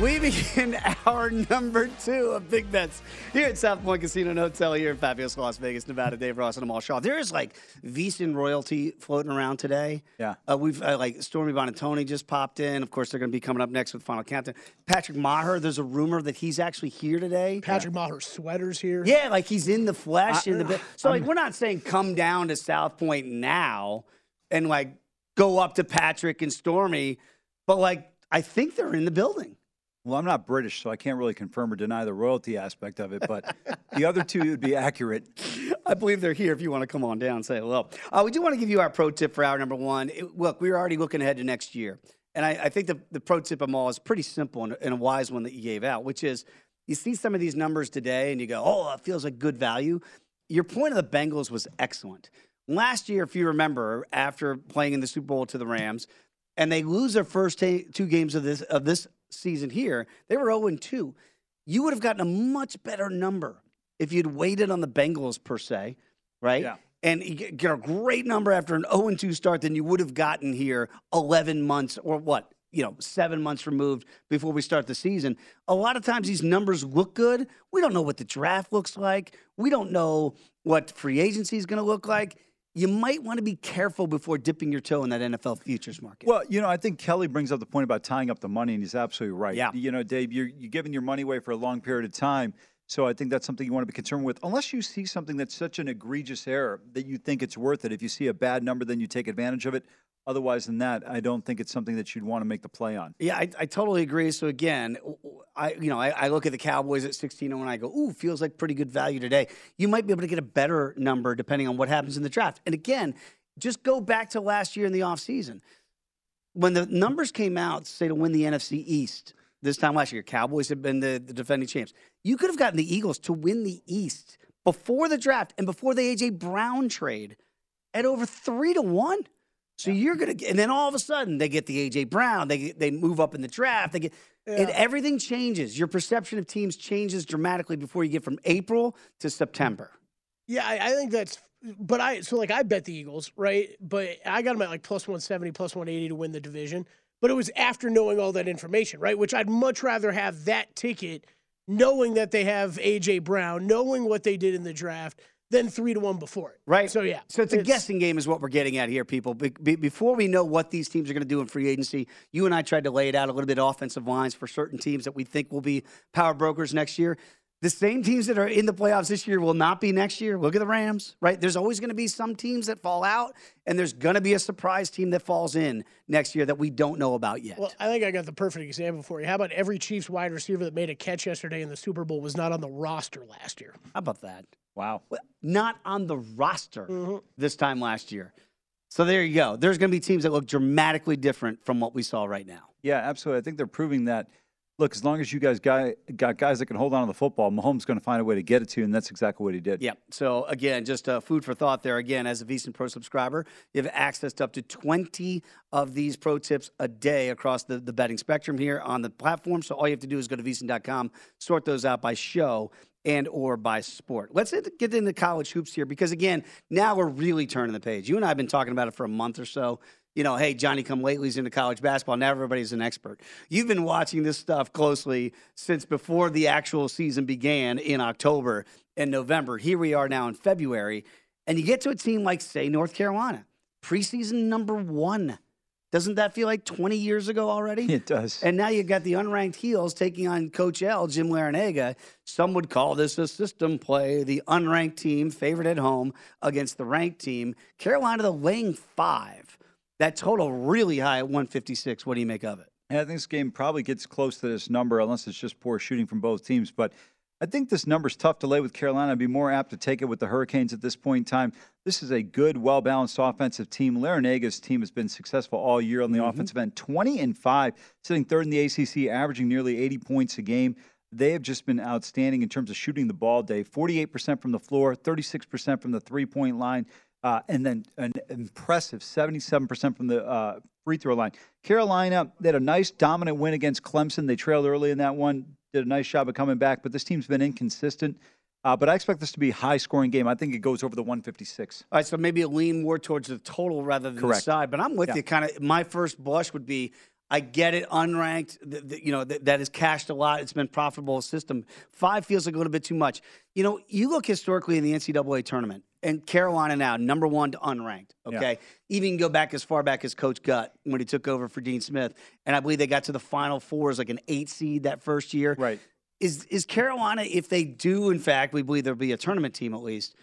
We begin our number two of Big Bets here at South Point Casino and Hotel here in fabulous Las Vegas, Nevada. Dave Ross and Amal Shaw. There is like VSIN royalty floating around today. Yeah. Uh, we've uh, like Stormy Buonantony just popped in. Of course, they're going to be coming up next with Final Countdown. Patrick Meagher, there's a rumor that he's actually here today. Patrick Meagher's sweater's here. Yeah, like he's in the flesh I- in the bit. So like we're not saying come down to South Point now and like go up to Patrick and Stormy, but like I think they're in the building. Well, I'm not British, so I can't really confirm or deny the royalty aspect of it, but the other two would be accurate. I believe they're here if you want to come on down and say hello. Uh, we do want to give you our pro tip for hour number one. It- look, we're already looking ahead to next year. And I, I think the, the pro tip of all is pretty simple and, and a wise one that you gave out, which is you see some of these numbers today and you go, oh, it feels like good value. Your point of the Bengals was excellent. Last year, if you remember, after playing in the Super Bowl to the Rams, and they lose their first two games of this of this season here, they were 0 2. You would have gotten a much better number if you'd waited on the Bengals per se, right? Yeah. And you get get a great number after an 0 2 start than you would have gotten here 11 months or what? You know, seven months removed before we start the season. A lot of times these numbers look good. We don't know what the draft looks like. We don't know what free agency is going to look like. You might want to be careful before dipping your toe in that NFL futures market. Well, you know, I think Kelly brings up the point about tying up the money, and he's absolutely right. Yeah. You know, Dave, you're, you're giving your money away for a long period of time. So I think that's something you want to be concerned with, unless you see something that's such an egregious error that you think it's worth it. If you see a bad number, then you take advantage of it. Otherwise than that, I don't think it's something that you'd want to make the play on. Yeah, I, I totally agree. So again, I you know I, I look at the Cowboys at 16 and I go, ooh, feels like pretty good value today. You might be able to get a better number depending on what happens in the draft. And again, just go back to last year in the offseason. When the numbers came out, say to win the NFC East this time last year, Cowboys had been the, the defending champs. You could have gotten the Eagles to win the East before the draft and before the AJ Brown trade at over three to one. So you're gonna, get, and then all of a sudden they get the AJ Brown. They they move up in the draft. They get, and everything changes. Your perception of teams changes dramatically before you get from April to September. Yeah, I, I think that's. But I so like I bet the Eagles, right? But I got them at like plus one seventy, plus one eighty to win the division. But it was after knowing all that information, right? Which I'd much rather have that ticket, knowing that they have AJ Brown, knowing what they did in the draft, than three to one before it. Right. So yeah. So it's a guessing game, is what we're getting at here, people. Be- be- before we know what these teams are going to do in free agency, you and I tried to lay it out a little bit offensive lines for certain teams that we think will be power brokers next year. The same teams that are in the playoffs this year will not be next year. Look at the Rams, right? There's always going to be some teams that fall out, and there's going to be a surprise team that falls in next year that we don't know about yet. Well, I think I got the perfect example for you. How about every Chiefs wide receiver that made a catch yesterday in the Super Bowl was not on the roster last year? How about that? Wow. Not on the roster Mm-hmm. this time last year. So there you go. There's going to be teams that look dramatically different from what we saw right now. Yeah, absolutely. I think they're proving that. Look, as long as you guys got, got guys that can hold on to the football, Mahomes is going to find a way to get it to you, and that's exactly what he did. Yep. So again, just uh, food for thought there. Again, as a VSiN Pro subscriber, you have access to up to 20 of these pro tips a day across the, the betting spectrum here on the platform. So all you have to do is go to VSiN.com, sort those out by show and or by sport. Let's get into college hoops here because again, now we're really turning the page. You and I have been talking about it for a month or so. You know, hey, Johnny come lately's into college basketball. Now everybody's an expert. You've been watching this stuff closely since before the actual season began in October and November. Here we are now in February, and you get to a team like, say, North Carolina, preseason number one. Doesn't that feel like 20 years ago already? It does. And now you've got the unranked heels taking on Coach L, Jim Larrañaga. Some would call this a system play. The unranked team favored at home against the ranked team. Carolina, the laying five. That total really high at 156. What do you make of it? Yeah, I think this game probably gets close to this number unless it's just poor shooting from both teams. But I think this number's tough to lay with Carolina. I'd be more apt to take it with the Hurricanes at this point in time. This is a good, well balanced offensive team. Larrañaga's team has been successful all year on the offensive end 20 and 5, sitting third in the ACC, averaging nearly 80 points a game. They have just been outstanding in terms of shooting the ball, day 48% from the floor, 36% from the three point line. Uh, and then an impressive 77% from the uh, free throw line. Carolina, they had a nice dominant win against Clemson. They trailed early in that one, did a nice job of coming back, but this team's been inconsistent. Uh, but I expect this to be a high scoring game. I think it goes over the 156. All right, so maybe a lean more towards the total rather than Correct. the side. But I'm with Yeah. you. Kind of, my first blush would be, I get it, unranked. th- th- you know th- that has cashed a lot. It's been profitable system. Five feels like a little bit too much. You know, you look historically in the NCAA tournament, and Carolina now number one to unranked. Okay, even go back as far back as Coach Gutt when he took over for Dean Smith, and I believe they got to the Final Four as like an eight seed that first year. Right. Is is Carolina, if they do, in fact, we believe there'll be a tournament team at least.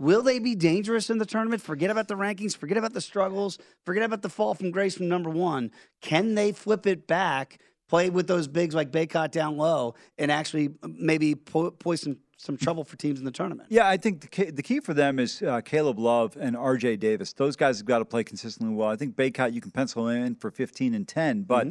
Will they be dangerous in the tournament? Forget about the rankings. Forget about the struggles. Forget about the fall from grace from number one. Can they flip it back, play with those bigs like Bacot down low, and actually maybe po- poison some trouble for teams in the tournament? Yeah, I think the key, the key for them is uh, Caleb Love and R.J. Davis. Those guys have got to play consistently well. I think Bacot you can pencil in for 15 and 10, but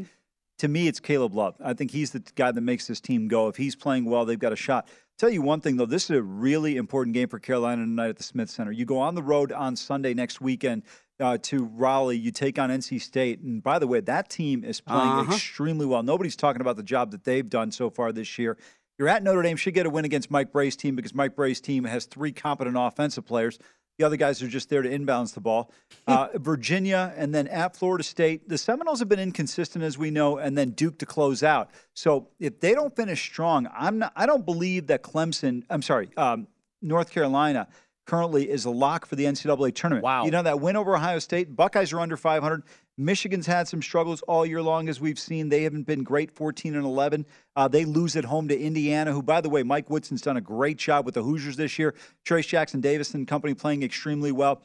to me, it's Caleb Love. I think he's the guy that makes this team go. If he's playing well, they've got a shot. Tell you one thing though, this is a really important game for Carolina tonight at the Smith Center. You go on the road on Sunday next weekend uh, to Raleigh. You take on NC State, and by the way, that team is playing Uh-huh. extremely well. Nobody's talking about the job that they've done so far this year. You're at Notre Dame, should get a win against Mike Brey's team because Mike Brey's team has three competent offensive players. The other guys are just there to inbounds the ball. Uh, Virginia and then at Florida State. The Seminoles have been inconsistent, as we know, and then Duke to close out. So if they don't finish strong, I'm not. I don't believe that Clemson. I'm sorry, um, North Carolina currently is a lock for the NCAA tournament. Wow. You know that win over Ohio State. Buckeyes are under 500. Michigan's had some struggles all year long, as we've seen. They haven't been great, 14 and 11. Uh, they lose at home to Indiana, who, by the way, Mike Woodson's done a great job with the Hoosiers this year. Trayce Jackson Davis and company playing extremely well.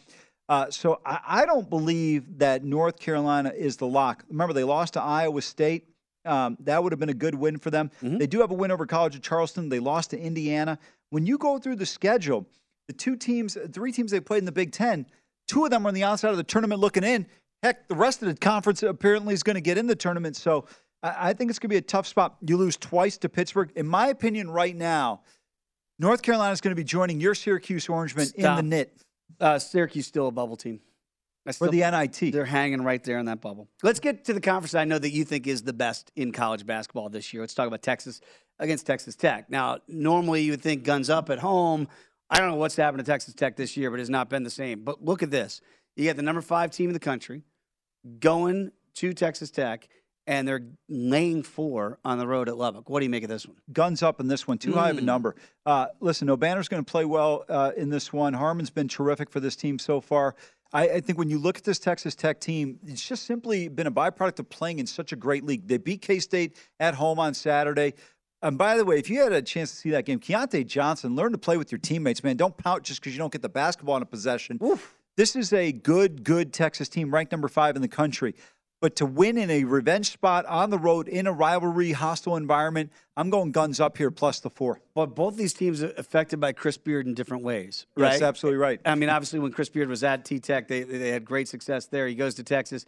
Uh, so I, I don't believe that North Carolina is the lock. Remember, they lost to Iowa State. Um, that would have been a good win for them. They do have a win over College of Charleston. They lost to Indiana. When you go through the schedule, the two teams, three teams they played in the Big Ten, two of them are on the outside of the tournament looking in. Heck, the rest of the conference apparently is going to get in the tournament. So I, I think it's going to be a tough spot. You lose twice to Pittsburgh. In my opinion, right now, North Carolina is going to be joining your Syracuse Orangemen in the NIT Uh, Syracuse still a bubble team. For the NIT. They're hanging right there in that bubble. Let's get to the conference I know that you think is the best in college basketball this year. Let's talk about Texas against Texas Tech. Now, normally you would think guns up at home. I don't know what's happened to Texas Tech this year, but it's not been the same. But look at this. You got the number five team in the country going to Texas Tech, and they're laying four on the road at Lubbock. What do you make of this one? Guns up in this one, too high of a Mm. number. Uh, listen, Obanor's going to play well uh, in this one. Harmon's been terrific for this team so far. I, I think when you look at this Texas Tech team, it's just simply been a byproduct of playing in such a great league. They beat K State at home on Saturday. And by the way, if you had a chance to see that game, Keyontae Johnson, learn to play with your teammates, man. Don't pout just because you don't get the basketball in a possession. This is a good, good Texas team, ranked number five in the country. But to win in a revenge spot on the road in a rivalry, hostile environment, I'm going guns up here plus the four. But both these teams are affected by Chris Beard in different ways, right? Yes, absolutely right. I mean, obviously, when Chris Beard was at T Tech, they they had great success there. He goes to Texas,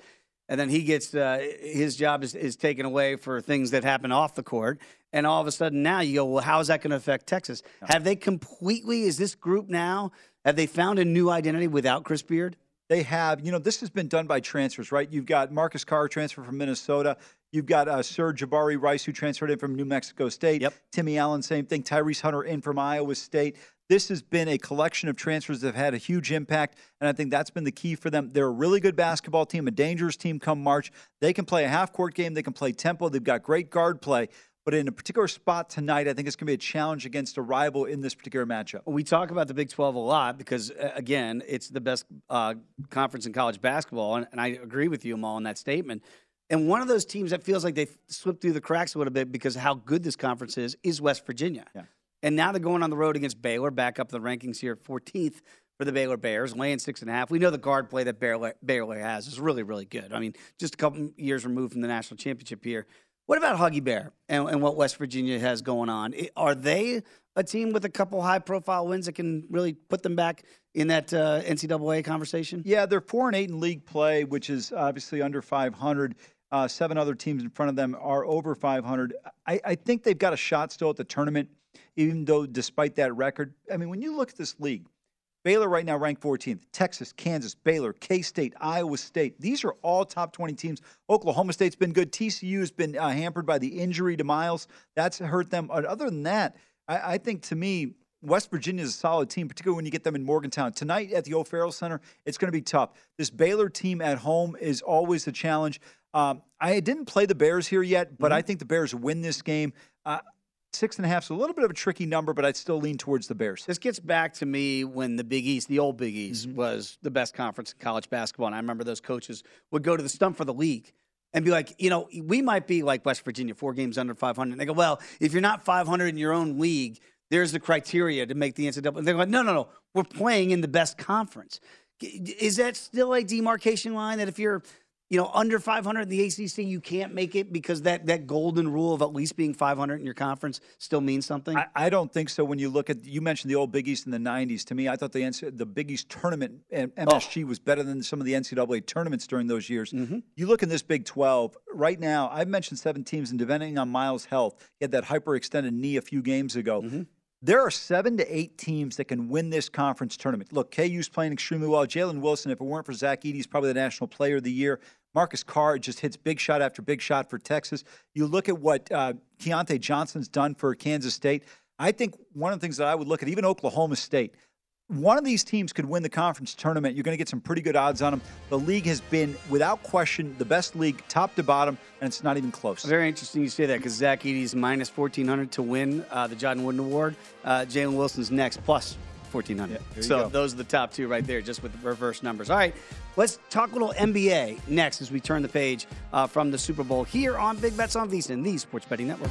and then he gets uh, his job is, is taken away for things that happen off the court. And all of a sudden, now you go, well, how is that going to affect Texas? Have they completely? Is this group now? Have they found a new identity without Chris Beard? They have, you know, this has been done by transfers, right? You've got Marcus Carr transfer from Minnesota. You've got uh, Sir Jabari Rice, who transferred in from New Mexico State. Yep. Timmy Allen, same thing. Tyrese Hunter in from Iowa State. This has been a collection of transfers that have had a huge impact, and I think that's been the key for them. They're a really good basketball team, a dangerous team come March. They can play a half court game, they can play tempo, they've got great guard play. But in a particular spot tonight, I think it's going to be a challenge against a rival in this particular matchup. We talk about the Big 12 a lot because, again, it's the best uh, conference in college basketball. And, and I agree with you, Amal, in that statement. And one of those teams that feels like they've slipped through the cracks a little bit because of how good this conference is is West Virginia. Yeah. And now they're going on the road against Baylor, back up the rankings here, 14th for the Baylor Bears, laying six and a half. We know the guard play that Baylor, Baylor has is really, really good. I mean, just a couple years removed from the national championship here. What about Huggy Bear and, and what West Virginia has going on? Are they a team with a couple high profile wins that can really put them back in that uh, NCAA conversation? Yeah, they're four and eight in league play, which is obviously under 500. Uh, seven other teams in front of them are over 500. I, I think they've got a shot still at the tournament, even though despite that record. I mean, when you look at this league, Baylor right now ranked 14th. Texas, Kansas, Baylor, K State, Iowa State. These are all top 20 teams. Oklahoma State's been good. TCU has been uh, hampered by the injury to Miles. That's hurt them. But other than that, I, I think to me, West Virginia is a solid team, particularly when you get them in Morgantown. Tonight at the O'Farrell Center, it's going to be tough. This Baylor team at home is always a challenge. Um, I didn't play the Bears here yet, but I think the Bears win this game. Uh, six and a half is a little bit of a tricky number, but I'd still lean towards the Bears. This gets back to me when the Big East, the old Big East, Mm-hmm. was the best conference in college basketball. And I remember those coaches would go to the stump for the league and be like, you know, we might be like West Virginia, four games under 500. And they go, well, if you're not 500 in your own league, there's the criteria to make the NCAA. And they're like, no, no, no, we're playing in the best conference. Is that still a demarcation line that if you're you know, under 500 in the ACC, you can't make it because that, that golden rule of at least being 500 in your conference still means something? I, I don't think so. When you look at, you mentioned the old Big East in the '90s. To me, I thought the the Big East tournament and oh. MSG was better than some of the NCAA tournaments during those years. Mm-hmm. You look in this Big 12 right now. I've mentioned seven teams, and depending on Miles' health, he had that hyperextended knee a few games ago. Mm-hmm. There are seven to eight teams that can win this conference tournament. Look, KU's playing extremely well. Jalen Wilson, if it weren't for Zach Edey, he's probably the national player of the year. Marcus Carr just hits big shot after big shot for Texas. You look at what uh, Keyontae Johnson's done for Kansas State. I think one of the things that I would look at, even Oklahoma State, one of these teams could win the conference tournament. You're going to get some pretty good odds on them. The league has been, without question, the best league, top to bottom, and it's not even close. Very interesting you say that because Zach Edey's minus 1,400 to win uh, the John Wooden Award. Uh, Jalen Wilson's next plus 1,400. you so go. those are the top two right there, just with the reverse numbers. All right, let's talk a little NBA next as we turn the page uh, from the Super Bowl here on Big Bets on VSiN the Sports Betting Network.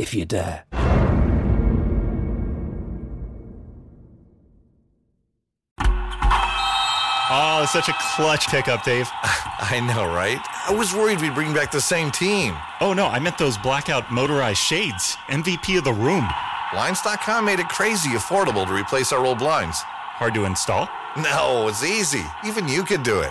if you dare. Oh, such a clutch pickup, Dave. I know, right? I was worried we'd bring back the same team. Oh, no, I meant those blackout motorized shades. MVP of the room. Blinds.com made it crazy affordable to replace our old blinds. Hard to install? No, it's easy. Even you could do it.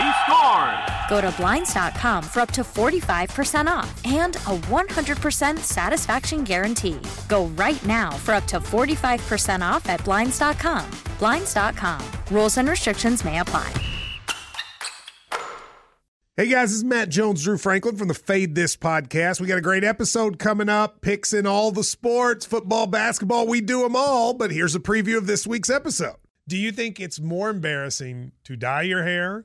He scores. Go to Blinds.com for up to 45% off and a 100% satisfaction guarantee. Go right now for up to 45% off at Blinds.com. Blinds.com. Rules and restrictions may apply. Hey guys, this is Matt Jones, Drew Franklin from the Fade This podcast. We got a great episode coming up, picks in all the sports, football, basketball, we do them all. But here's a preview of this week's episode. Do you think it's more embarrassing to dye your hair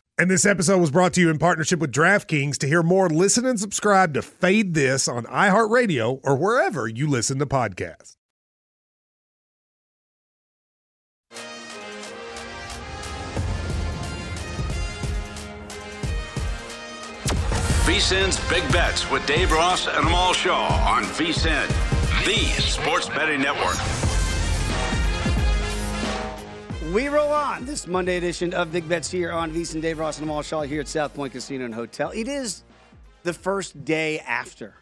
And this episode was brought to you in partnership with DraftKings. To hear more, listen and subscribe to Fade This on iHeartRadio or wherever you listen to podcasts. VSIN's Big Bets with Dave Ross and Amal Shaw on VSIN, the sports betting network. We roll on this Monday edition of Big Bets here on VSiN Dave Ross and Amal Shaw here at South Point Casino and Hotel. It is the first day after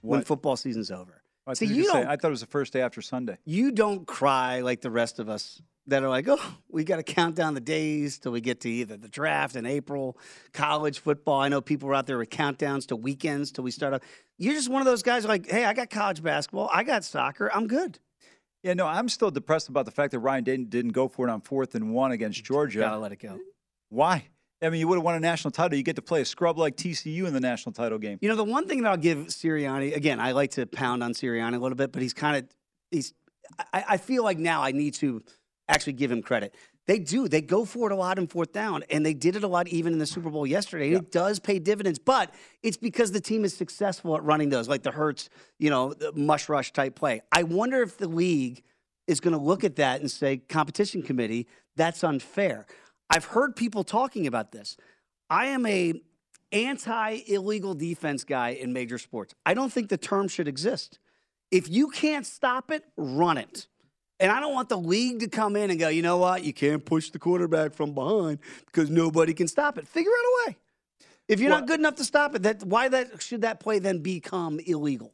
when What? football season's over. I, See, thought you say, I thought it was the first day after Sunday. you don't cry like the rest of us that are like, oh, we got to count down the days till we get to either the draft in April, college football. I know people are out there with countdowns to weekends till we start up. You're just one of those guys like, hey, I got college basketball, I got soccer, I'm good. Yeah, no, I'm still depressed about the fact that Ryan didn't didn't go for it on fourth and one against Georgia. Gotta let it go. Why? I mean, you would have won a national title. You get to play a scrub like TCU in the national title game. You know, the one thing that I'll give Sirianni, again, I like to pound on Sirianni a little bit, but he's kind of, he's, I, I feel like now I need to actually give him credit. They do. They go for it a lot in fourth down, and they did it a lot even in the Super Bowl yesterday. It does pay dividends, but it's because the team is successful at running those, like the Hurts, you know, the mush rush type play. I wonder if the league is going to look at that and say, competition committee, that's unfair. I've heard people talking about this. I am a anti illegal defense guy in major sports. I don't think the term should exist. If you can't stop it, run it. And I don't want the league to come in and go, you know what? You can't push the quarterback from behind because nobody can stop it. Figure out a way. If you're Well- not good enough to stop it, that why that should that play then become illegal?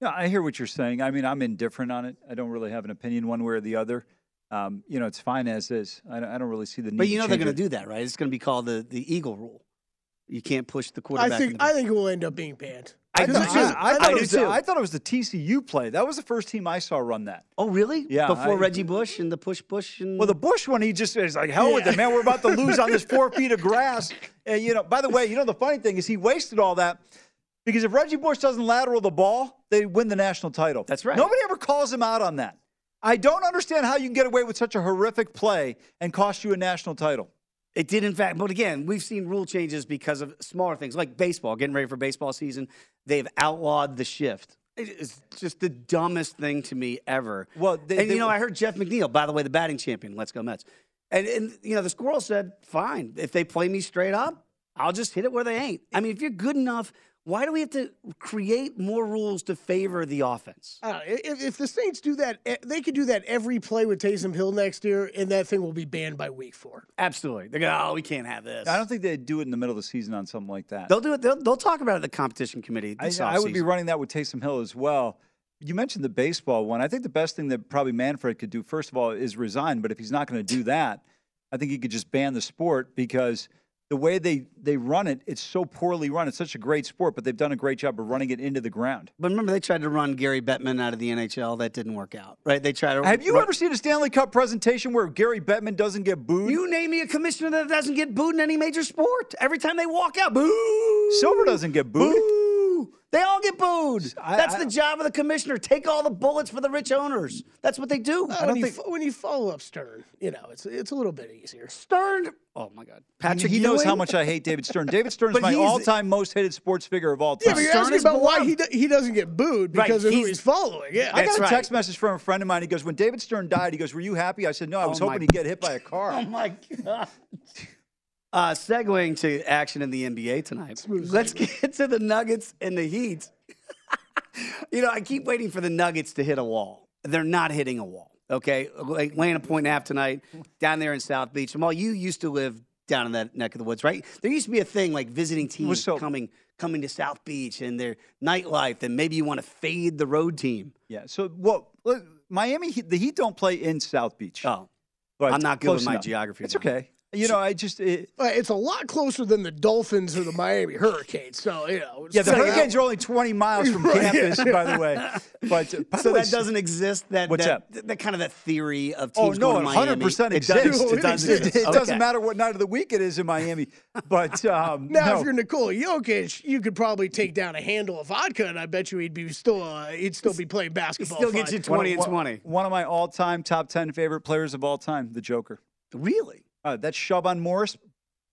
Yeah, I hear what you're saying. I mean, I'm indifferent on it. I don't really have an opinion one way or the other. Um, you know, it's fine as is. I don't, I don't really see the need. But you know to they're going to do that, right? It's going to be called the, the Eagle rule. You can't push the quarterback. in think I think it will end up being banned. I, do thought, too. I, I I do it was too. the, I thought it was the TCU play. That was the first team I saw run that. Oh, really? Yeah, Before I- Reggie Bush and the push Bush and Well, the Bush one, he just is like, hell with it, man. We're about to lose on this four feet of grass. And, you know, by the way, you know, the funny thing is he wasted all that because if Reggie Bush doesn't lateral the ball, they win the national title. That's right. Nobody ever calls him out on that. I don't understand how you can get away with such a horrific play and cost you a national title. It did, in fact. But again, we've seen rule changes because of smaller things like baseball, getting ready for baseball season. They've outlawed the shift. It's just the dumbest thing to me ever. Well, they- and they- you know, I heard Jeff McNeil, by the way, the batting champion. Let's go Mets. And, and you know, the squirrel said, "Fine, if they play me straight up, I'll just hit it where they ain't." I mean, if you're good enough, why do we have to create more rules to favor the offense? I don't know, if, if the Saints do that, eh, they could do that every play with Taysom Hill next year, and that thing will be banned by week four. Absolutely. They go, "Oh, we can't have this." I don't think they'd do it in the middle of the season on something like that. They'll do it. They'll, they'll talk about it at the competition committee. I, this I would be running that with Taysom Hill as well. You mentioned the baseball one. I think the best thing that probably Manfred could do, first of all, is resign. But if he's not going to do that, I think he could just ban the sport because the way they, they run it, it's so poorly run. It's such a great sport, but they've done a great job of running it into the ground. But remember, they tried to run Gary Bettman out of the NHL. That didn't work out, right? They tried to. Have you run- ever seen a Stanley Cup presentation where Gary Bettman doesn't get booed? You name me a commissioner that doesn't get booed in any major sport. Every time they walk out, boo. Silver doesn't get booed. Boo. They all get booed. I- That's I- the job of the commissioner. Take all the bullets for the rich owners. That's what they do. Uh, when, you, fo- when you follow up Stern, you know, it's it's a little bit easier. Stern. Oh my God, Patrick. he knows how much I hate David Stern. David Stern is But my all-time most hated sports figure of all time. Yeah, but you're Stern asking about why he, do, he doesn't get booed Right, because of who he's- he's following. Yeah, I got a right. text message from a friend of mine. He goes, "When David Stern died, he goes, were you happy?" I said, "No, I was Oh, my- hoping he'd get hit by a car." Oh my God. Uh, segueing to action in the NBA tonight. Let's get to the Nuggets and the Heat. you know, I keep waiting for the Nuggets to hit a wall. They're not hitting a wall. Okay, like laying a point and a half tonight down there in South Beach. Jamal, you used to live down in that neck of the woods, right? There used to be a thing like visiting teams so- coming coming to South Beach and their nightlife, and maybe you want to fade the road team. Yeah. So what? Look, Miami, the Heat don't play in South Beach. Oh, but I'm not good with my enough. geography. It's though. okay. You know, I just it, it's a lot closer than the Dolphins or the Miami Hurricanes. So you know, yeah. The so- Hurricanes are only 20 miles from Right, campus, yeah. by the way. But by so the way, that doesn't exist. That What's that, that kind of that theory of Oh no, going it to Miami. 100 percent It exists. does- It, does It, exist. it doesn't matter what night of the week it is in Miami. But um, Now, no. if you're Nikola Jokic, you could probably take down a handle of vodka, and I bet you he'd be still uh, he'd still be playing basketball. still gets fine. you 20 and 20. One of my all-time top 10 favorite players of all time, the Joker. Really? Uh, that shove on Morris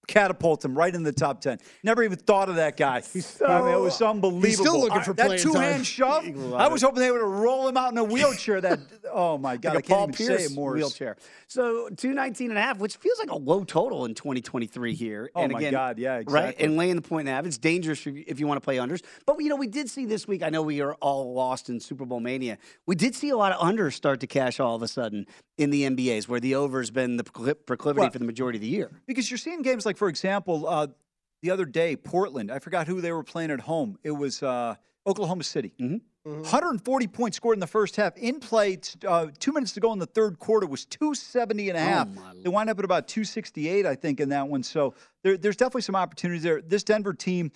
catapult him right in the top 10. Never even thought of that guy. I mean, it was unbelievable. He's still looking for that two-hand shove. I was hoping they would roll him out in a wheelchair. That oh my god, like I a Paul can't even say Pierce it, Morris. wheelchair. So 219 and a half, which feels like a low total in 2023 here. Oh, and my again, God, yeah, exactly. Right, and laying the point and a half. It's dangerous if you want to play unders. But you know, we did see this week. I know we are all lost in Super Bowl mania. We did see a lot of unders start to cash all of a sudden in the NBA's, where the over's been the proclivity Well, for the majority of the year. Because you're seeing games like, for example, uh, the other day, Portland. I forgot who they were playing at home. It was uh, Oklahoma City. Mm-hmm. 140 points scored in the first half. In play, t- uh, two minutes to go in the third quarter was 270 and a Oh, half. my they wind up at about 268, I think, in that one. So there, there's definitely some opportunities there. This Denver team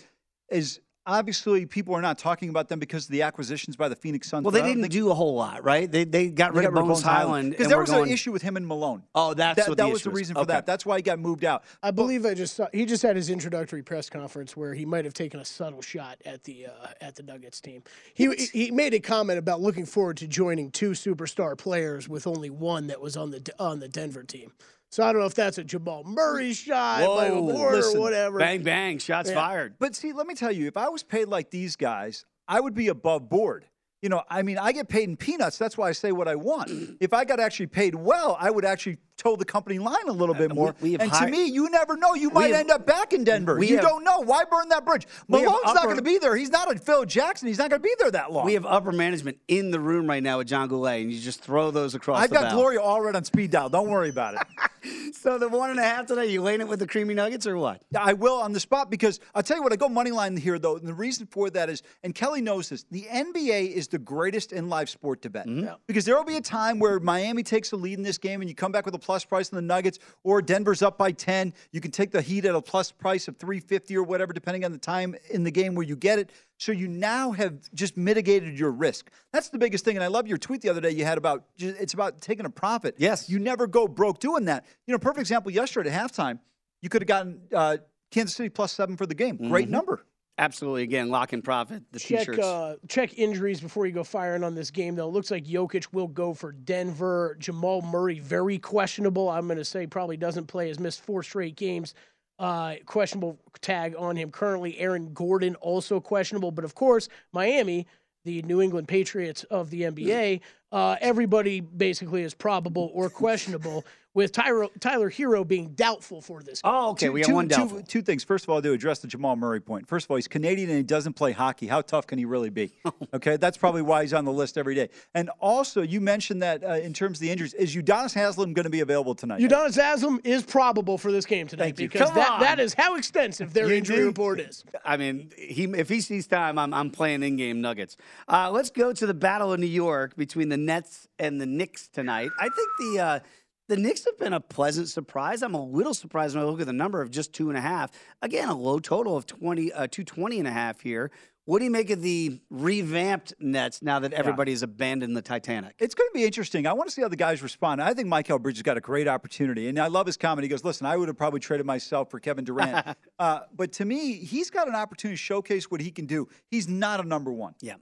is obviously people are not talking about them because of the acquisitions by the Phoenix Suns. Well, they didn't think- do a whole lot, right? They they got they rid got of Bones Hyland because there was going, an issue with him and Malone. Oh, that's that, what that the was issue the is. reason for Okay. that. That's why he got moved out. I believe I just saw he just had his introductory press conference where he might have taken a subtle shot at the uh, at the Nuggets team. He he made a comment about looking forward to joining two superstar players with only one that was on the on the Denver team. So I don't know if that's a Jamal Murray shot, Michael Porter, listen, or whatever. Bang bang, shots Yeah. fired. But see, let me tell you, if I was paid like these guys, I would be above board. You know, I mean, I get paid in peanuts. That's why I say what I want. if I got actually paid well, I would actually toe the company line a little bit more. Uh, we and hi- to me, you never know. You might have- end up back in Denver. You have- don't know. Why burn that bridge? we have Malone's not going to be there. He's not a Phil Jackson. He's not going to be there that long. We have upper management in the room right now with John Goulet, and you just throw those across I've the got bow. Gloria all right on speed dial. Don't worry about it. So the one and a half today, you laying it with the creamy nuggets or what? I will on the spot because I'll tell you what, I go money line here though, and the reason for that is, and Kelly knows this, the NBA is the greatest in live sport to bet. Mm-hmm. Because there will be a time where Miami takes a lead in this game and you come back with a plus price on the Nuggets, or Denver's up by 10. You can take the Heat at a plus price of 350 or whatever, depending on the time in the game where you get it. So you now have just mitigated your risk. That's the biggest thing. And I love your tweet the other day you had about it's about taking a profit. Yes. You never go broke doing that. You know, perfect example yesterday at halftime, you could have gotten uh, Kansas City plus seven for the game. Great number. Absolutely. Again, lock and profit. The check t-shirts. uh, check injuries before you go firing on this game. Though it looks like Jokic will go for Denver. Jamal Murray very questionable. I'm going to say probably doesn't play. Has missed four straight games. Uh, questionable tag on him currently. Aaron Gordon also questionable. But of course, Miami, the New England Patriots of the NBA, uh, everybody basically is probable or questionable. With Tyler, Tyler Herro being doubtful for this. game. Oh, okay. Two- we got two- one two- doubtful. two things. First of all, to address the Jamal Murray point. First of all, he's Canadian and he doesn't play hockey. How tough can he really be? Okay, that's probably why he's on the list every day. And also, you mentioned that uh, in terms of the injuries, is Udonis Haslem going to be available tonight? Udonis Haslem is probable for this game tonight you. because that, that is how extensive their injury do- report is. I mean, he if he sees time, I'm I'm playing in-game Nuggets. Uh, let's go to the battle in New York between the Nets and the Knicks tonight. I think the uh, the Knicks have been a pleasant surprise. I'm a little surprised when I look at the number of just two and a half. Again, a low total of 20, uh, 220 and a half here. What do you make of the revamped Nets now that everybody's abandoned the Titanic? It's going to be interesting. I want to see how the guys respond. I think Mikal Bridges got a great opportunity, and I love his comment. He goes, "Listen, I would have probably traded myself for Kevin Durant, uh, but to me, he's got an opportunity to showcase what he can do. He's not a number one, yeah,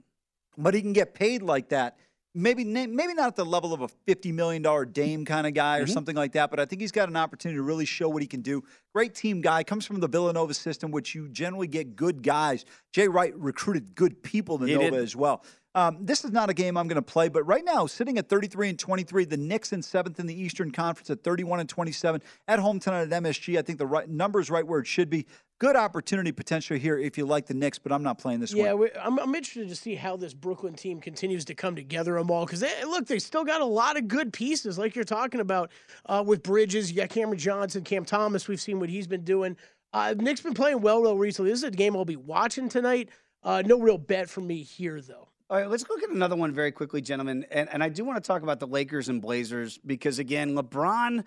but he can get paid like that. Maybe maybe not at the level of a fifty million dollar Dame kind of guy or Mhm. something like that, but I think he's got an opportunity to really show what he can do. Great team guy, comes from the Villanova system, which you generally get good guys. Jay Wright recruited good people to He Nova did. as well. Um, this is not a game I'm going to play, but right now, sitting at 33 and 23, the Knicks in seventh in the Eastern Conference at 31 and 27 at home tonight at MSG. I think the right number is right where it should be. Good opportunity potential here if you like the Knicks, but I'm not playing this Yeah, one. we, I'm, I'm interested to see how this Brooklyn team continues to come together them all because look, they still got a lot of good pieces, like you're talking about uh, with Bridges, yeah, Cameron Johnson, Cam Thomas. We've seen what he's been doing. Uh, Knicks been playing well though recently. This is a game I'll be watching tonight. Uh, no real bet for me here though. All right, let's look at another one very quickly, gentlemen. And, and I do want to talk about the Lakers and Blazers because, again, LeBron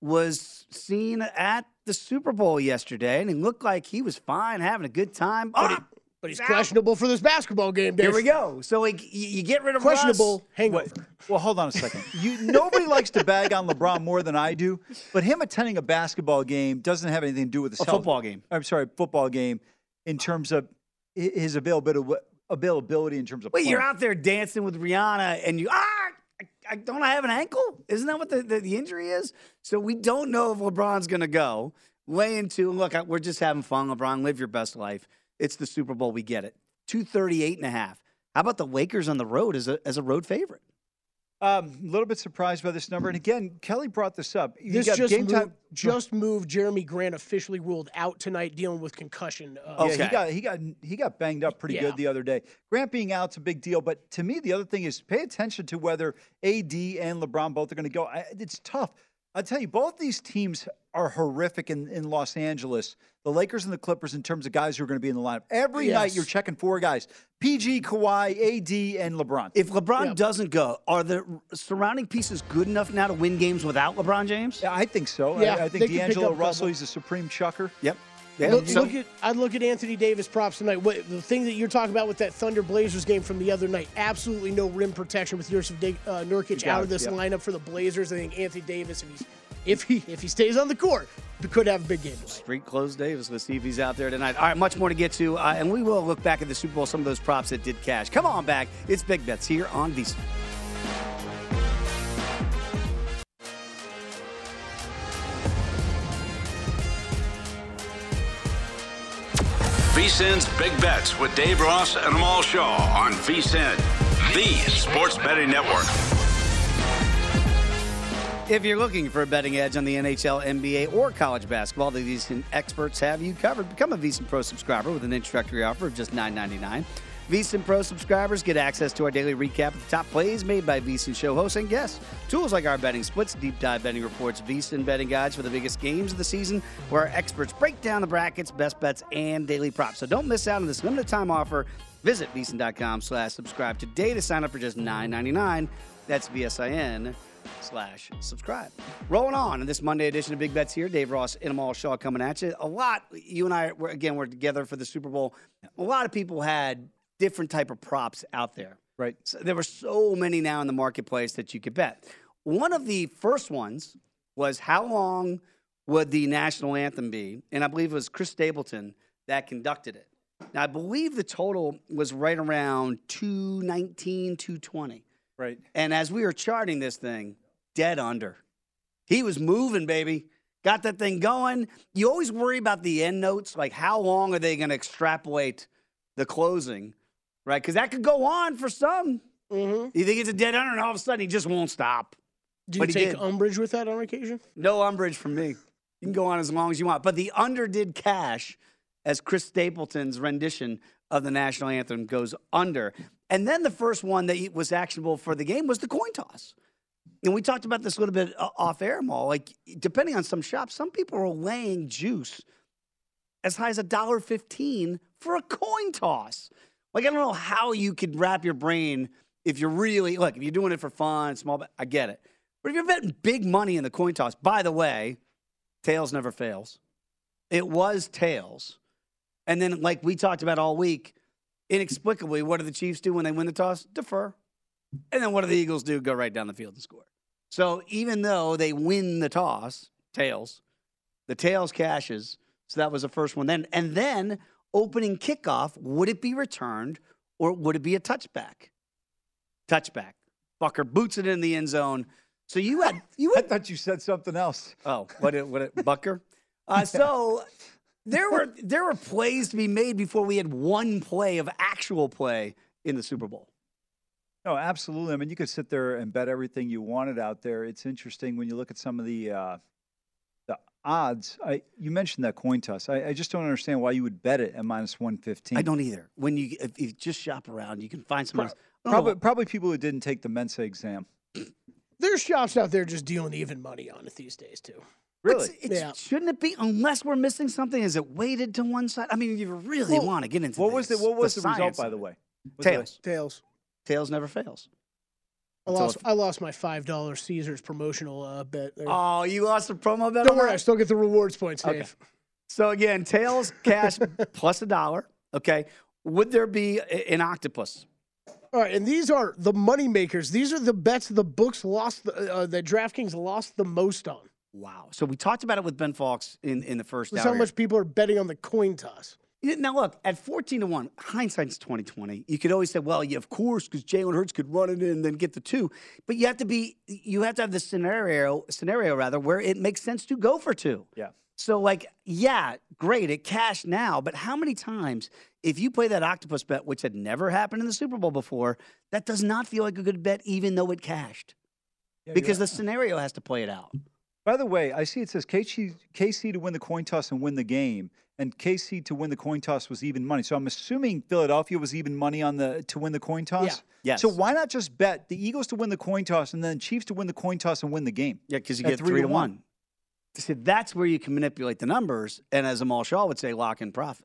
was seen at the Super Bowl yesterday and he looked like he was fine, having a good time. Ah, But he's questionable for this basketball game. Dave. Here we go. So like, you, you get rid of questionable Russ. hangover. Well, hold on a second. You nobody likes to bag on LeBron more than I do, but him attending a basketball game doesn't have anything to do with his A health. football game. I'm sorry, football game in terms of hi- his availability availability in terms of Wait, you're out there dancing with Rihanna and you, ah, I, I, don't I have an ankle? Isn't that what the, the, the injury is? So we don't know if LeBron's going to go. Lay into, look, I, we're just having fun. LeBron, live your best life. It's the Super Bowl. We get it. 238 and a half. How about the Lakers on the road as a, as a road favorite? Um, a little bit surprised by this number, and again, Kelly brought this up. You This just game moved, time. just moved. Jerami Grant officially ruled out tonight, dealing with concussion. Uh, Yeah, he got he got he got banged up pretty Yeah. good the other day. Grant being out's a big deal, but to me, the other thing is pay attention to whether AD and LeBron both are going to go. I, it's tough. I tell you, both these teams are horrific in, in Los Angeles. The Lakers and the Clippers in terms of guys who are going to be in the lineup. Every night you're checking four guys: PG, Kawhi, AD, and LeBron. If LeBron doesn't go, are the surrounding pieces good enough now to win games without LeBron James? Yeah, I think so. Yeah, I, I think D'Angelo Russell, couple. he's a supreme chucker. Yep. Look, look at I'd look at Anthony Davis props tonight. What, the thing that you're talking about with that Thunder Blazers game from the other night, absolutely no rim protection with Jusuf uh, Nurkic out of this yep. lineup for the Blazers. I think Anthony Davis, if he's if he if he stays on the court, could have a big game tonight. Street close Davis. Let's see if he's out there tonight. All right, much more to get to, uh, and we will look back at the Super Bowl, some of those props that did cash. Come on back. It's Big Bets here on VSiN. VSIN's Big Bets with Dave Ross and Amal Shaw on VSIN, the sports betting network. If you're looking for a betting edge on the NHL, NBA, or college basketball, the VSiN experts have you covered. Become a VSiN Pro subscriber with an introductory offer of just $9.99. VSiN Pro subscribers get access to our daily recap of the top plays made by VSiN show hosts and guests. Tools like our betting splits, deep dive betting reports, VSiN betting guides for the biggest games of the season, where our experts break down the brackets, best bets, and daily props. So don't miss out on this limited time offer. Visit VSiN.com slash subscribe today to sign up for just $9.99. That's VSIN slash subscribe. Rolling on in this Monday edition of Big Bets here. Dave Ross and Amal Shaw coming at you. A lot, you and I, were, again, we're together for the Super Bowl. A lot of people had different type of props out there. Right. So there were so many now in the marketplace that you could bet. One of the first ones was how long would the national anthem be? And I believe it was Chris Stapleton that conducted it. Now, I believe the total was right around 219, 220. Right. And as we were charting this thing, dead under. He was moving, baby. Got that thing going. You always worry about the end notes, like how long are they going to extrapolate the closing, right? Because that could go on for some. Mm-hmm. You think it's a dead under, and all of a sudden he just won't stop. Do you But take umbrage with that on occasion? No umbrage from me. You can go on as long as you want. But the under did cash as Chris Stapleton's rendition of the national anthem goes under. And then the first one that was actionable for the game was the coin toss. And we talked about this a little bit off air, Maul. Like, depending on some shops, some people are laying juice as high as a dollar fifteen for a coin toss. Like, I don't know how you could wrap your brain if you're really look if you're doing it for fun, small. bet- I get it, but if you're betting big money in the coin toss, by the way, tails never fails. It was tails, and then like we talked about all week, inexplicably, what do the Chiefs do when they win the toss? Defer, and then what do the Eagles do? Go right down the field and score. So even though they win the toss, tails, the tails cashes. So that was the first one. Then and then opening kickoff, would it be returned or would it be a touchback? Touchback. Butker boots it in the end zone. So you had you I thought you said something else. Oh, what it, what it, Butker? Uh, so there were there were plays to be made before we had one play of actual play in the Super Bowl. No, absolutely. I mean, you could sit there and bet everything you wanted out there. It's interesting when you look at some of the uh, the odds. I you mentioned that coin toss. I, I just don't understand why you would bet it at minus one fifteen. I don't either. When you if you just shop around, you can find some. Probably probably people who didn't take the Mensa exam. There's shops out there just dealing even money on it these days too. Really? It's, Yeah. Shouldn't it be? Unless we're missing something, is it weighted to one side? I mean, you really Well, want to get into What was the this, what was the, result by the way? Was it- Tails. Tails. Tails never fails. I Until lost. I lost my five dollar Caesars promotional uh, bet. There. Oh, you lost the promo bet. Don't worry, that? I still get the rewards points, Okay. So again, tails cash plus a dollar. Okay. Would there be an octopus? All right, and these are the money makers. These are the bets the books lost, the, uh, that DraftKings lost the most on. Wow. So we talked about it with Ben Fox in, in the first That's hour. how much people are betting on the coin toss. Now look, at fourteen to one, hindsight's twenty twenty. You could always say, "Well, yeah, of course, because Jalen Hurts could run it in and then get the two. But you have to be, you have to have the scenario, scenario rather, where it makes sense to go for two. Yeah. So, like, yeah, great, it cashed now, but how many times, if you play that octopus bet, which had never happened in the Super Bowl before, that does not feel like a good bet, even though it cashed, Yeah, because right. the scenario has to play it out. By the way, I see it says KC, KC to win the coin toss and win the game, and KC to win the coin toss was even money. So I'm assuming Philadelphia was even money on the to win the coin toss. Yeah. Yes. So why not just bet the Eagles to win the coin toss and then Chiefs to win the coin toss and win the game? Yeah, because you At get three, to one. See, that's where you can manipulate the numbers, and as Amal Shaw would say, lock in profit.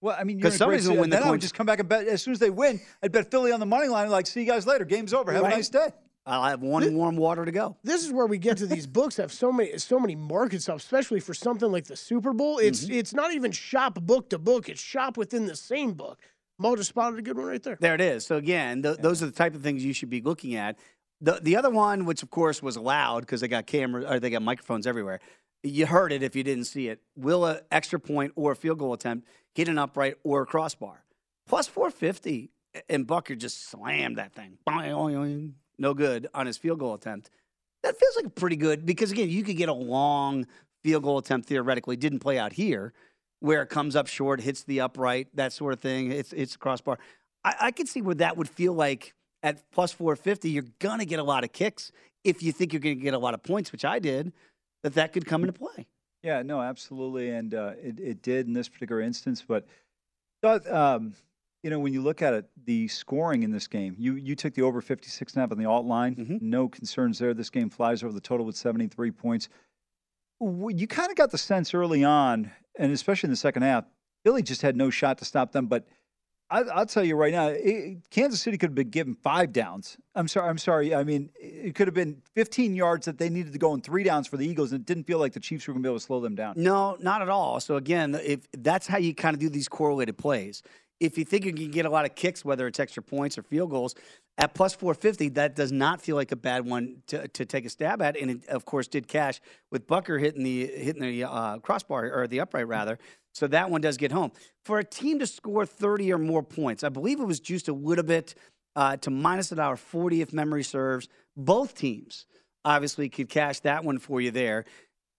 Well, I mean, you're 'Cause in somebody's gonna win the Then I would just come back and bet as soon as they win. I'd bet Philly on the money line. Like, see you guys later. Game's over. Have Right. a nice day. I'll have one warm water to go. This is where we get to these books have so many so many markets stuff, especially for something like the Super Bowl. It's Mm-hmm. it's not even shop book to book; it's shop within the same book. Mo just spotted a good one right there. There it is. So again, th- those are the type of things you should be looking at. The the other one, which of course was allowed because they got cameras or they got microphones everywhere. You heard it if you didn't see it. Will a extra point or a field goal attempt hit an upright or a crossbar? Plus 450, and Butker just slammed that thing. No good on his field goal attempt. That feels like pretty good because again, you could get a long field goal attempt theoretically. Didn't play out here, where it comes up short, hits the upright, that sort of thing. It's it's crossbar. I, I could see where that would feel like at plus 450, you're gonna get a lot of kicks if you think you're gonna get a lot of points, which I did. That that could come into play. Yeah, no, absolutely, and uh, it it did in this particular instance. But um, you know, when you look at it, the scoring in this game, you you took the over 56 and a half on the alt line. Mm-hmm. No concerns there. This game flies over the total with 73 points. You kind of got the sense early on, and especially in the second half, Philly just had no shot to stop them. But I, I'll tell you right now, it, Kansas City could have been given five downs. I'm sorry. I'm sorry. I mean, it could have been 15 yards that they needed to go in three downs for the Eagles, and it didn't feel like the Chiefs were going to be able to slow them down. No, not at all. So again, if that's how you kind of do these correlated plays. If you think you can get a lot of kicks, whether it's extra points or field goals, At plus 450, that does not feel like a bad one to, to take a stab at. And it, of course, did cash with Butker hitting the hitting the uh, crossbar or the upright rather. So that one does get home. For a team to score 30 or more points, I believe it was juiced a little bit uh, to minus an hour 40 if memory serves. Both teams obviously could cash that one for you there.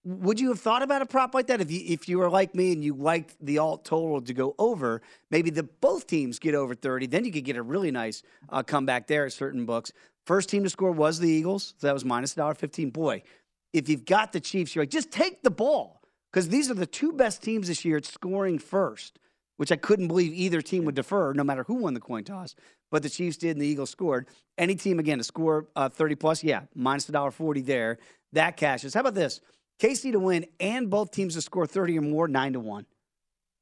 Would you have thought about a prop like that if you if you were like me and you liked the alt total to go over? Maybe the both teams get over thirty, then you could get a really nice uh, comeback there at certain books. First team to score was the Eagles, so that was minus dollar fifteen. Boy, if you've got the Chiefs, you're like just take the ball because these are the two best teams this year at scoring first, which I couldn't believe either team would defer, no matter who won the coin toss. But the Chiefs did, and the Eagles scored. Any team again to score uh, thirty plus, yeah, minus a dollar forty there. That cashes. How about this? KC to win and both teams to score 30 or more, 9 to 1.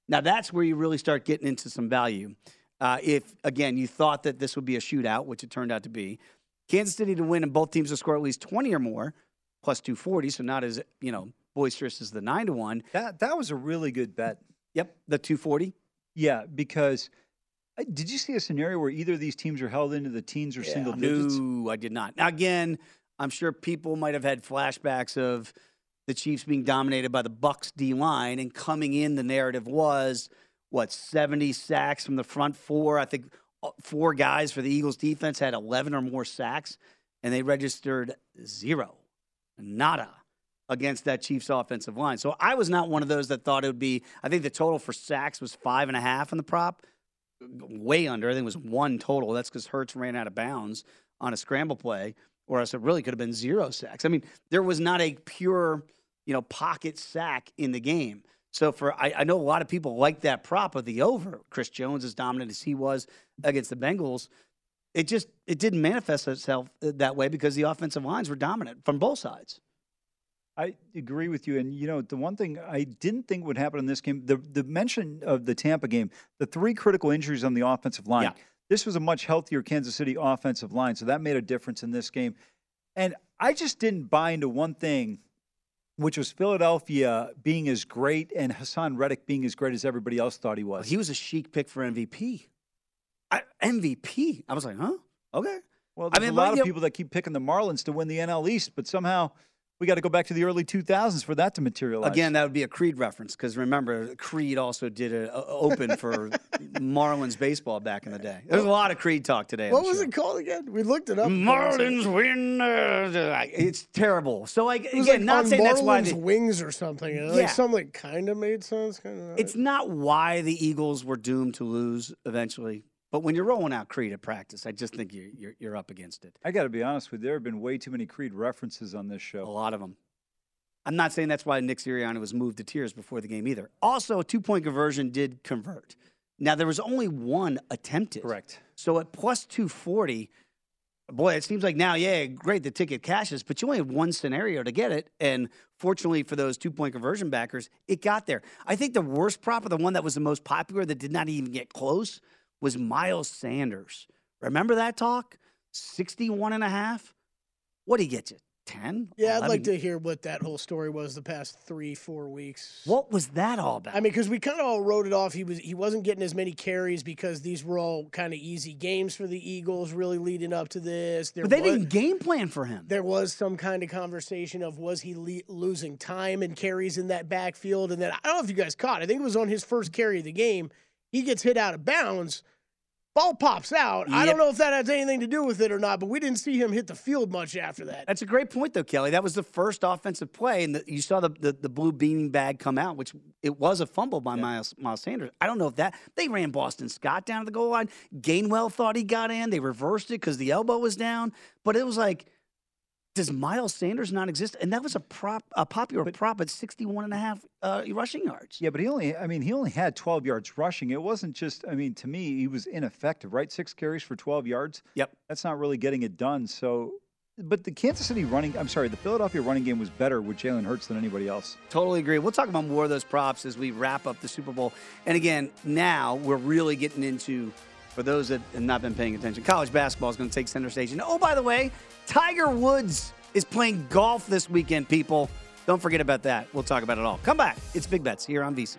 Now, that's where you really start getting into some value. Uh, if, again, you thought that this would be a shootout, which it turned out to be, Kansas City to win and both teams to score at least 20 or more, plus 240, so not as, you know, boisterous as the 9 to 1. That, that was a really good bet. Yep, the 240. Yeah, because uh, did you see a scenario where either of these teams are held into the teens or yeah, single digits? No, I did not. Now, again, I'm sure people might have had flashbacks of – the Chiefs being dominated by the Bucks D line, and coming in, the narrative was what 70 sacks from the front four. I think uh, four guys for the Eagles defense had 11 or more sacks, and they registered zero, nada against that Chiefs offensive line. So I was not one of those that thought it would be. I think the total for sacks was five and a half in the prop, way under. I think it was one total. That's because Hurts ran out of bounds on a scramble play or else it really could have been zero sacks. I mean, there was not a pure, you know, pocket sack in the game. So for I, I know a lot of people like that prop of the over. Chris Jones as dominant as he was against the Bengals. It just it didn't manifest itself uh, that way because the offensive lines were dominant from both sides. I agree with you. And, you know, the one thing I didn't think would happen in this game, the, the mention of the Tampa game, the three critical injuries on the offensive line. Yeah. This was a much healthier Kansas City offensive line, so that made a difference in this game. And I just didn't buy into one thing, which was Philadelphia being as great and Haason Reddick being as great as everybody else thought he was. He was a chic pick for MVP. I, MVP. I was like, huh? Okay. Well, there's I mean, a lot of people that keep picking the Marlins to win the NL East, but somehow – we got to go back to the early 2000s for that to materialize. Again, that would be a Creed reference because remember, Creed also did an open for Marlins baseball back in the day. There's a lot of Creed talk today. What was show. it called again? We looked it up. Marlins win. It's terrible. So like again, like not saying Marlins that's why the wings or something. Yeah. Like something like kind of made sense. Kind of. It's not why the Eagles were doomed to lose eventually. But when you're rolling out Creed at practice, I just think you're, you're, you're up against it. I got to be honest with you. There have been way too many Creed references on this show. A lot of them. I'm not saying that's why Nick Sirianni was moved to tears before the game either. Also, a two point conversion did convert. Now, there was only one attempted. Correct. So at plus 240, boy, it seems like now, yeah, great, the ticket cashes, but you only have one scenario to get it. And fortunately for those two point conversion backers, it got there. I think the worst prop, or the one that was the most popular that did not even get close, was Miles Sanders. Remember that talk? 61 and a half? What did he get you? 10? Yeah, 11? I'd like to hear what that whole story was the past three, four weeks. What was that all about? I mean, because we kind of all wrote it off. He was he wasn't getting as many carries because these were all kind of easy games for the Eagles, really leading up to this. There but they was, didn't game plan for him. There was some kind of conversation of was he le- losing time and carries in that backfield, and then I don't know if you guys caught. I think it was on his first carry of the game. He gets hit out of bounds ball pops out. Yep. I don't know if that has anything to do with it or not, but we didn't see him hit the field much after that. That's a great point, though, Kelly. That was the first offensive play, and the, you saw the, the, the blue beaming bag come out, which it was a fumble by yep. Miles, Miles Sanders. I don't know if that they ran Boston Scott down to the goal line. Gainwell thought he got in. They reversed it because the elbow was down, but it was like does Miles Sanders not exist? And that was a prop, a popular but, prop at 61 and a half uh, rushing yards. Yeah, but he only, I mean, he only had 12 yards rushing. It wasn't just, I mean, to me, he was ineffective, right? Six carries for 12 yards. Yep. That's not really getting it done. So, but the Kansas City running, I'm sorry, the Philadelphia running game was better with Jalen Hurts than anybody else. Totally agree. We'll talk about more of those props as we wrap up the Super Bowl. And again, now we're really getting into for those that have not been paying attention, college basketball is going to take center stage. And oh, by the way, Tiger Woods is playing golf this weekend, people. Don't forget about that. We'll talk about it all. Come back. It's Big Bets here on VSiN.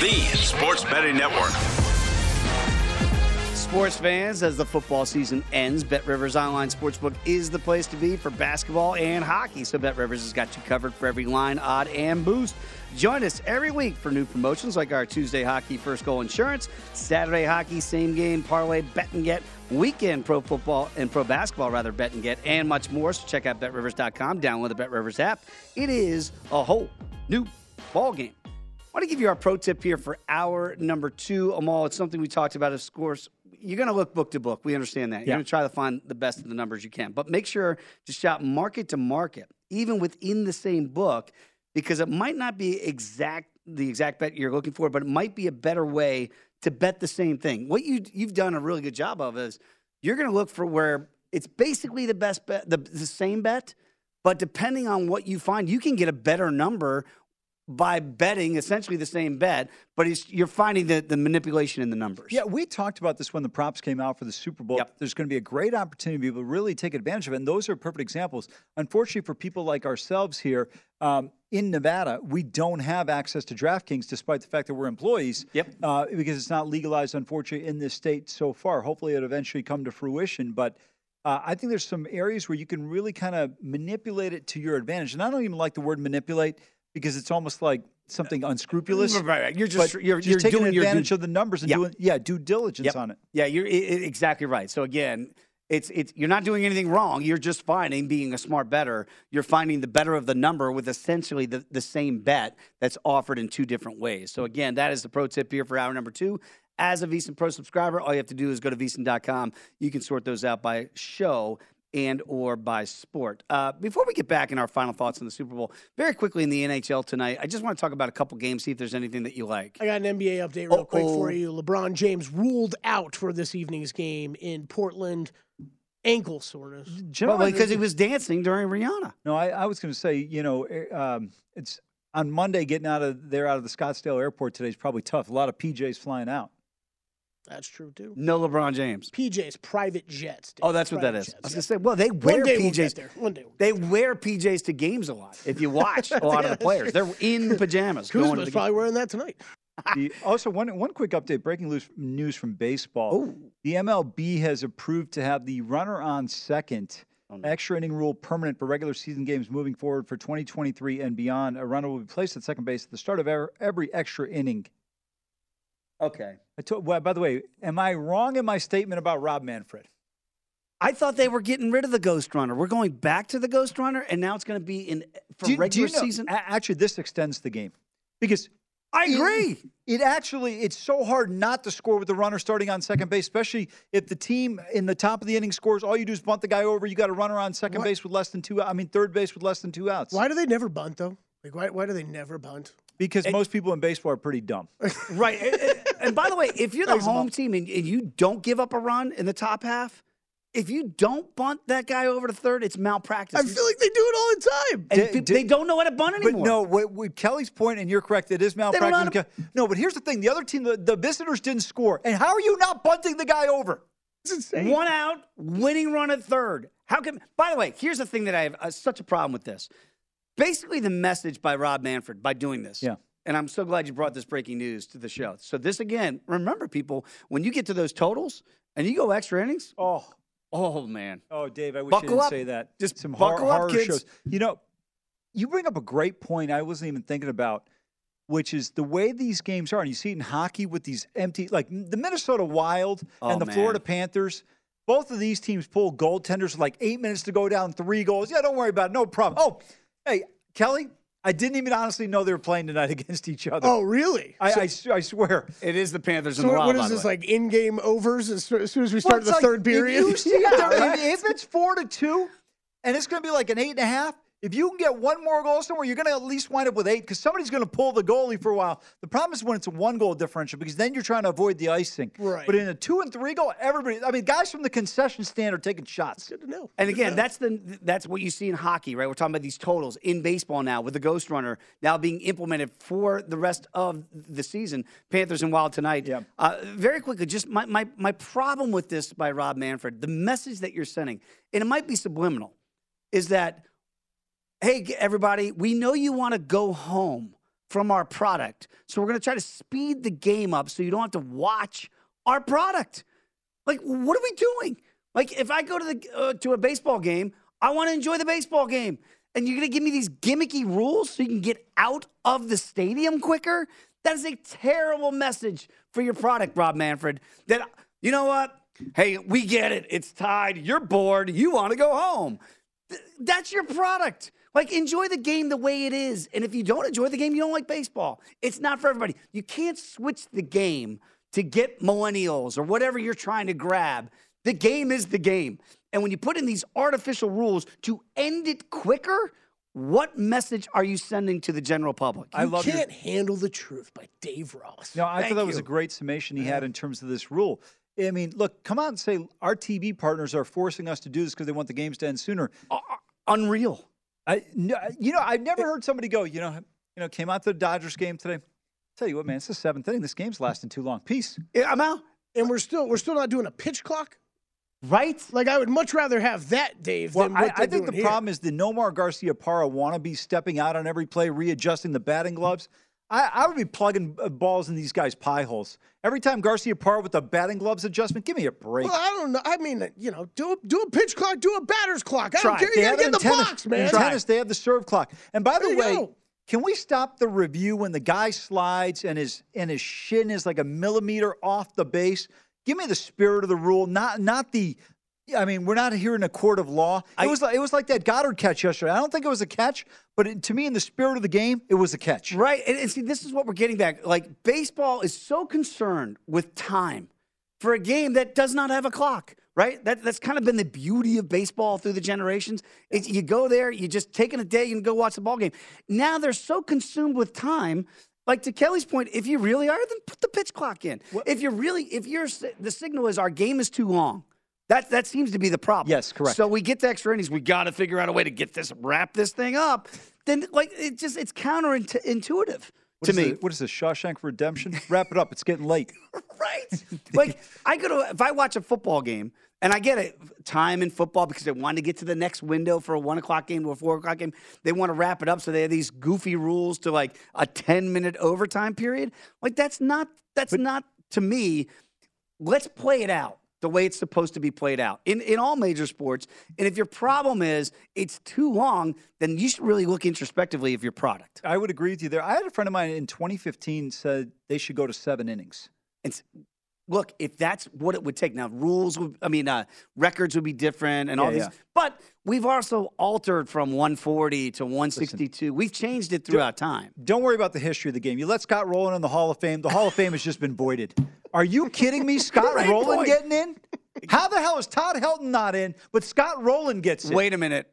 the sports betting network. Sports fans, as the football season ends, Bet Rivers Online Sportsbook is the place to be for basketball and hockey. So Bet Rivers has got you covered for every line, odd, and boost. Join us every week for new promotions like our Tuesday hockey first goal insurance, Saturday hockey same game parlay bet and get, weekend pro football and pro basketball rather bet and get, and much more. So check out betrivers.com, download the Bet Rivers app. It is a whole new ball game. I want to give you our pro tip here for hour number two. Amal, it's something we talked about, of course. You're going to look book to book. We understand that. You're Yeah. going to try to find the best of the numbers you can. But make sure to shop market to market, even within the same book, because it might not be exact the exact bet you're looking for, but it might be a better way to bet the same thing. What you you've done a really good job of is you're going to look for where it's basically the best bet, the, the same bet, but depending on what you find, you can get a better number by betting essentially the same bet, but you're finding the, the manipulation in the numbers. Yeah, we talked about this when the props came out for the Super Bowl. Yep. There's going to be a great opportunity to be able to really take advantage of it. And those are perfect examples. Unfortunately, for people like ourselves here um, in Nevada, we don't have access to DraftKings despite the fact that we're employees. Yep. Uh, because it's not legalized, unfortunately, in this state so far. Hopefully, it eventually come to fruition. But uh, I think there's some areas where you can really kind of manipulate it to your advantage. And I don't even like the word manipulate because it's almost like something unscrupulous. Right, right. You're just- you're- just you're taking doing your due- advantage of the numbers and Yeah. doing yeah due diligence Yep. on it. Yeah, you're i- i- exactly right. So again, it's it's you're not doing anything wrong. You're just finding being a smart better. You're finding the better of the number with essentially the, the same bet that's offered in two different ways. So again, that is the pro tip here for hour number two. As a VSiN Pro subscriber, all you have to do is go to VSiN.com. You can sort those out by show and or by sport. Uh, before we get back in our final thoughts on the Super Bowl, very quickly in the NHL tonight, I just want to talk about a couple games, see if there's anything that you like. I got an NBA update real quick for you. LeBron James ruled out for this evening's game in Portland. Ankle soreness. Well, because he was dancing during Rihanna. No, I, I was going to say, you know, eh, um, it's on Monday getting out of there out of the Scottsdale airport today is probably tough. A lot of PJs flying out. That's true too. No LeBron James. PJ's private jets. Dave. Oh, that's what that Private is. jets, I was yeah. gonna say, well, they One wear day we'll PJs. get there. One day. They wear PJs to games a lot. If you watch a lot of the players, they're in pajamas going to Kuzma's the probably game. wearing that tonight. The- also, one one quick update: breaking loose news from baseball. The MLB has approved to have the runner on second extra inning rule permanent for regular season games moving forward for 2023 and beyond. A runner will be placed at second base at the start of er- every extra inning. Okay. I told, well, by the way, am I wrong in my statement about Rob Manfred? I thought they were getting rid of the Ghost Runner. We're going back to the Ghost Runner, and now it's going to be in for Do you- do regular you know- season. a- Actually, this extends the game because I agree. It, actually it's so hard not to score with the runner starting on second base, especially if the team in the top of the inning scores. All you do is bunt the guy over. You got a runner on second base with less than two. I mean, third base with less than two outs. Why do they never bunt though? Like why, why do they never bunt? Because most people in baseball are pretty dumb. right. And- by the way, if you're the home team and, and you don't give up a run in the top half, if you don't bunt that guy over to third, it's malpractice. I feel like they do it all the time. and Di- pe- di- they don't know how to bunt But anymore. no, what, what Kelly's point, and you're correct, it is malpractice. how No, but here's the thing: the other team, the, the visitors didn't score, and how are you not bunting the guy over? It's insane. One out, winning run at third. How can? By the way, here's the thing that I have uh, such a problem with this. Basically, the message by Rob Manfred by doing this. Yeah. And I'm so glad you brought this breaking news to the show. So this again, remember, people, when you get to those totals and you go extra innings, Oh, oh man, oh, Dave, I wish Buckle you didn't up. say that. Just some buckle hor- up, horror kids. shows. You know, you bring up a great point. I wasn't even thinking about, which is the way these games are, and you see it in hockey with these empty, like the Minnesota Wild Oh, and the man. Florida Panthers. Both of these teams pull goaltenders like eight minutes to go down, three goals. Yeah, don't worry about it. No problem. Oh, hey, Kelly, I didn't even honestly know they were playing tonight against each other. Oh, really? I, So- I, s- I swear. it is the Panthers So and the what- Wild. what by this way. like in-game overs as, as soon as we start it's the like, third if period? you see it, if it's four to two, and it's going to be like an eight and a half. If you can get one more goal somewhere, you're going to at least wind up with eight because somebody's going to pull the goalie for a while. The problem is when it's a one goal differential because then you're trying to avoid the icing. Right. But in a two and three goal, everybody, I mean, guys from the concession stand are taking shots. Good to know. And again, know. that's the that's what you see in hockey, right? We're talking about these totals in baseball now with the Ghost Runner now being implemented for the rest of the season. Panthers and Wild tonight. Yeah. Uh, very quickly, just my, my my problem with this by Rob Manfred, the message that you're sending, and it might be subliminal, is that hey everybody, we know you want to go home from our product, so we're going to try to speed the game up so you don't have to watch our product. Like, what are we doing? Like, if I go to the uh, to a baseball game, I want to enjoy the baseball game, and you're gonna give me these gimmicky rules so you can get out of the stadium quicker. That is a terrible message for your product, Rob Manfred. That you know what? Hey, we get it. It's tied. You're bored. You want to go home. Th- That's your product. Like, enjoy the game the way it is. And if you don't enjoy the game, you don't like baseball. It's not for everybody. You can't switch the game to get millennials or whatever you're trying to grab. The game is the game. And when you put in these artificial rules to end it quicker, what message are you sending to the general public? I you love your- can't handle the truth by Dave Ross. No, I Thank thought that was a great summation he had in terms of this rule. I mean, look, come out and say our TV partners are forcing us to do this because they want the games to end sooner. Uh, uh, unreal. I, you know, I've never heard somebody go, you know, you know, came out to the Dodgers game today. Tell you what, man, it's the seventh inning. This game's lasting too long. Peace. Yeah, I'm out. And we're still we're still not doing a pitch clock. Right? Like I would much rather have that, Dave, Well, than I, I think the here. problem is the Nomar Garciaparra wannabe stepping out on every play, readjusting the batting gloves. I, I would be plugging uh, balls in these guys' pie holes. Every time Garciaparra with the batting gloves adjustment, give me a break. Well, I don't know. I mean, you know, do a, do a pitch clock, do a batter's clock. I Try don't care. They You have gotta get the tennis. box, man. In tennis, they have the serve clock. And by the way, go. can we stop the review when the guy slides and his and his shin is like a millimeter off the base? Give me the spirit of the rule, not not the. I mean, we're not here in a court of law. It was like it was like that Goedert catch yesterday. I don't think it was a catch, but it, to me, in the spirit of the game, it was a catch. Right. And, and see, this is what we're getting back. Like, baseball is so concerned with time for a game that does not have a clock, right? That, that's kind of been the beauty of baseball through the generations. It's, you go there, you just taking a day and go watch the ball game. Now they're so consumed with time. Like to Kelly's point, if you really are, then put the pitch clock in. If you're really, if you're, the signal is our game is too long. That that seems to be the problem. Yes, correct. So we get to extra innings. We got to figure out a way to get this, wrap this thing up. Then, like, it just it's counterintuitive What to me. the- what is this Shawshank Redemption? Wrap it up. It's getting late. right. Like I go to if I watch a football game and I get it time in football because they want to get to the next window for a one o'clock game or a four o'clock game. They want to wrap it up, so they have these goofy rules to like a ten minute overtime period. Like that's not that's not to me. Let's play it out. The way it's supposed to be played out in, in all major sports. And if your problem is it's too long, then you should really look introspectively of your product. I would agree with you there. I had a friend of mine in 2015 said they should go to seven innings. It's look, if that's what it would take. Now, rules would, I mean, uh, records would be different and all Yeah, these, yeah. but we've also altered from 140 to 162. we've changed it throughout time. Don't worry about the history of the game. You let Scott Rolen in the Hall of Fame. The Hall of Fame has just been voided. Are you kidding me? Scott Great Rolen point. getting in? How the hell is Todd Helton not in, but Scott Rolen gets in? Wait a minute,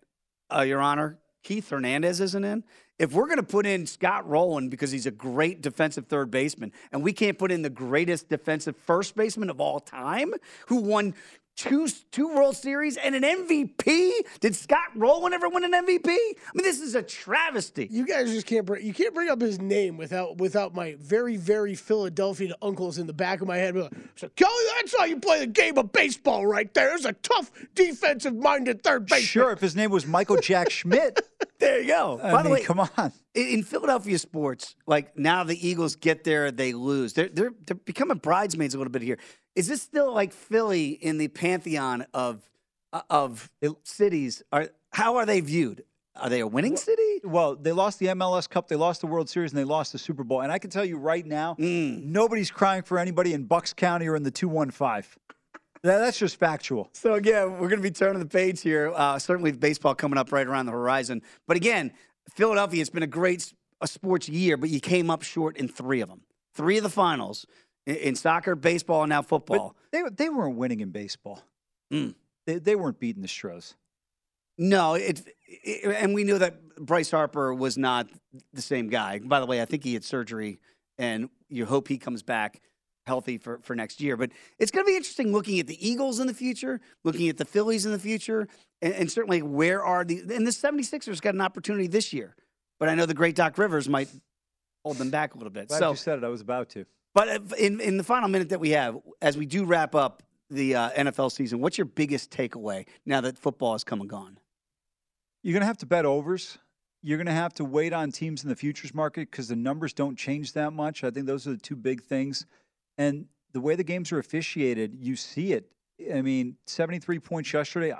uh, Your Honor. Keith Hernandez isn't in. If we're going to put in Scott Rolen because he's a great defensive third baseman, and we can't put in the greatest defensive first baseman of all time, who won two two World Series and an MVP, did Scott Rolen ever win an MVP? I mean, this is a travesty. You guys just can't bring you can't bring up his name without without my very very Philadelphia uncles in the back of my head. Like, so Kelly, that's how you play the game of baseball, right there. There's a tough defensive minded third baseman. Sure, if his name was Michael Jack Schmidt. There you go. I By the mean, way, come on. in in Philadelphia sports, like now the Eagles get there, they lose. They're they're they're becoming bridesmaids a little bit here. Is this still like Philly in the pantheon of uh, of cities? Are how are they viewed? Are they a winning city? Well, they lost the MLS Cup, they lost the World Series, and they lost the Super Bowl. And I can tell you right now, Mm. nobody's crying for anybody in Bucks County or in the 215. That's just factual. So again, we're going to be turning the page here. Uh, certainly, with baseball coming up right around the horizon. But again, Philadelphia, it's been a great a sports year, but you came up short in three of them. Three of the finals in, in soccer, baseball, and now football. They, they weren't winning in baseball. Mm. They, they weren't beating the Stros. No, it, it, and we knew that Bryce Harper was not the same guy. By the way, I think he had surgery, and you hope he comes back healthy for, for next year. But it's going to be interesting looking at the Eagles in the future, looking at the Phillies in the future, and, and certainly where are the and the 76ers got an opportunity this year. But I know the great Doc Rivers might hold them back a little bit. Glad so you said it. I was about to. But in, in the final minute that we have, as we do wrap up the uh, NFL season, what's your biggest takeaway now that football has come and gone? You're going to have to bet overs. You're going to have to wait on teams in the futures market because the numbers don't change that much. I think those are the two big things. And the way the games are officiated, you see it. I mean, 73 points yesterday. I-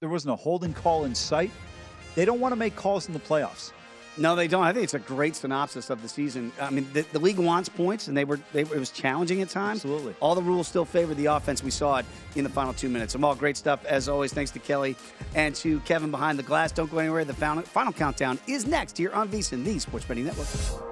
There wasn't a holding call in sight. They don't want to make calls in the playoffs. No, they don't. I think it's a great synopsis of the season. I mean, the, the league wants points, and they were they, it was challenging at times. Absolutely. All the rules still favor the offense. We saw it in the final two minutes. Amal, great stuff as always. Thanks to Kelly and to Kevin behind the glass. Don't go anywhere. The final, final countdown is next here on VSiN, the Sports Betting Network.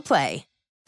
Play.